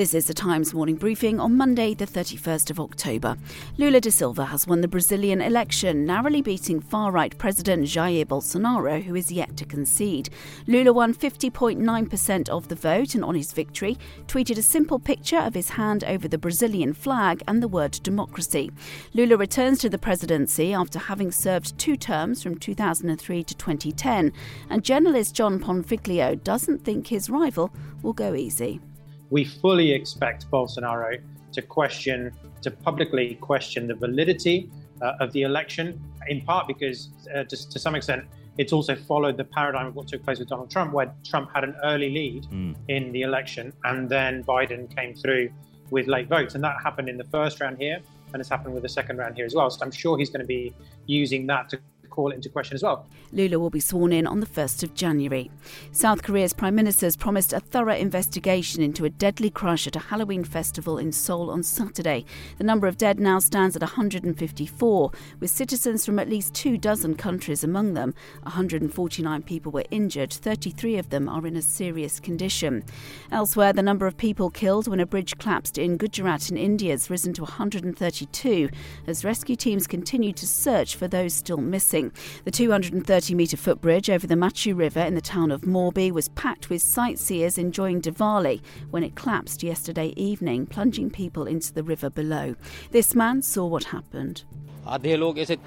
This is the Times morning briefing on Monday, the 31st of October. Lula da Silva has won the Brazilian election, narrowly beating far right President Jair Bolsonaro, who is yet to concede. Lula won 50.9% of the vote and, on his victory, tweeted a simple picture of his hand over the Brazilian flag and the word democracy. Lula returns to the presidency after having served two terms from 2003 to 2010, and journalist John Bonfiglio doesn't think his rival will go easy we fully expect Bolsonaro to question, to publicly question the validity uh, of the election, in part because, uh, to, to, some extent, it's also followed the paradigm of what took place with Donald Trump, where Trump had an early lead mm. in the election, and then Biden came through with late votes. And that happened in the first round here, and it's happened with the second round here as well. So I'm sure he's going to be using that to call into question as well. Lula will be sworn in on the 1st of January. South Korea's prime minister has promised a thorough investigation into a deadly crash at a Halloween festival in Seoul on Saturday. The number of dead now stands at 154, with citizens from at least two dozen countries among them. 149 people were injured, 33 of them are in a serious condition. Elsewhere, the number of people killed when a bridge collapsed in Gujarat in India has risen to 132 as rescue teams continue to search for those still missing. The 230 metre footbridge over the Machu River in the town of Morbi was packed with sightseers enjoying Diwali when it collapsed yesterday evening, plunging people into the river below. This man saw what happened.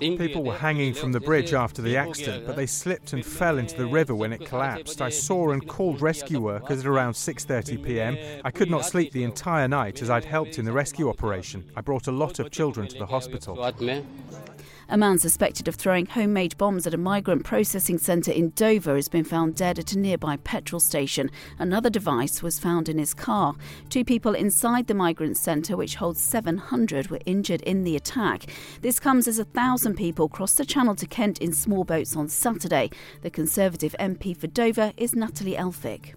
People were hanging from the bridge after the accident, but they slipped and fell into the river when it collapsed. I saw and called rescue workers at around 6:30 p.m. I could not sleep the entire night as I'd helped in the rescue operation. I brought a lot of children to the hospital. A man suspected of throwing homemade bombs at a migrant processing centre in Dover has been found dead at a nearby petrol station. Another device was found in his car. Two people inside the migrant centre, which holds 700, were injured in the attack. This comes as a thousand people crossed the channel to Kent in small boats on Saturday. The Conservative MP for Dover is Natalie Elphicke.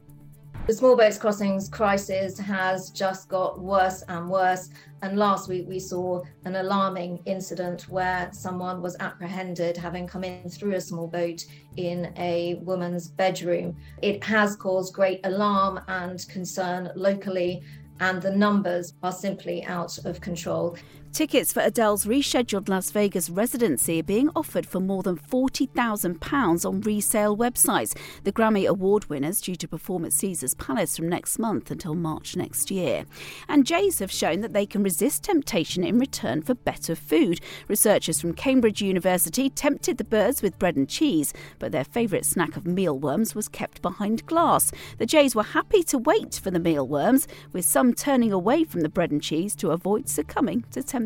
The small boats crossings crisis has just got worse and worse. And last week we saw an alarming incident where someone was apprehended having come in through a small boat in a woman's bedroom. It has caused great alarm and concern locally, and the numbers are simply out of control. Tickets for Adele's rescheduled Las Vegas residency are being offered for more than £40,000 on resale websites. The Grammy Award winners due to perform at Caesars Palace from next month until March next year. And Jays have shown that they can resist temptation in return for better food. Researchers from Cambridge University tempted the birds with bread and cheese, but their favourite snack of mealworms was kept behind glass. The Jays were happy to wait for the mealworms, with some turning away from the bread and cheese to avoid succumbing to temptation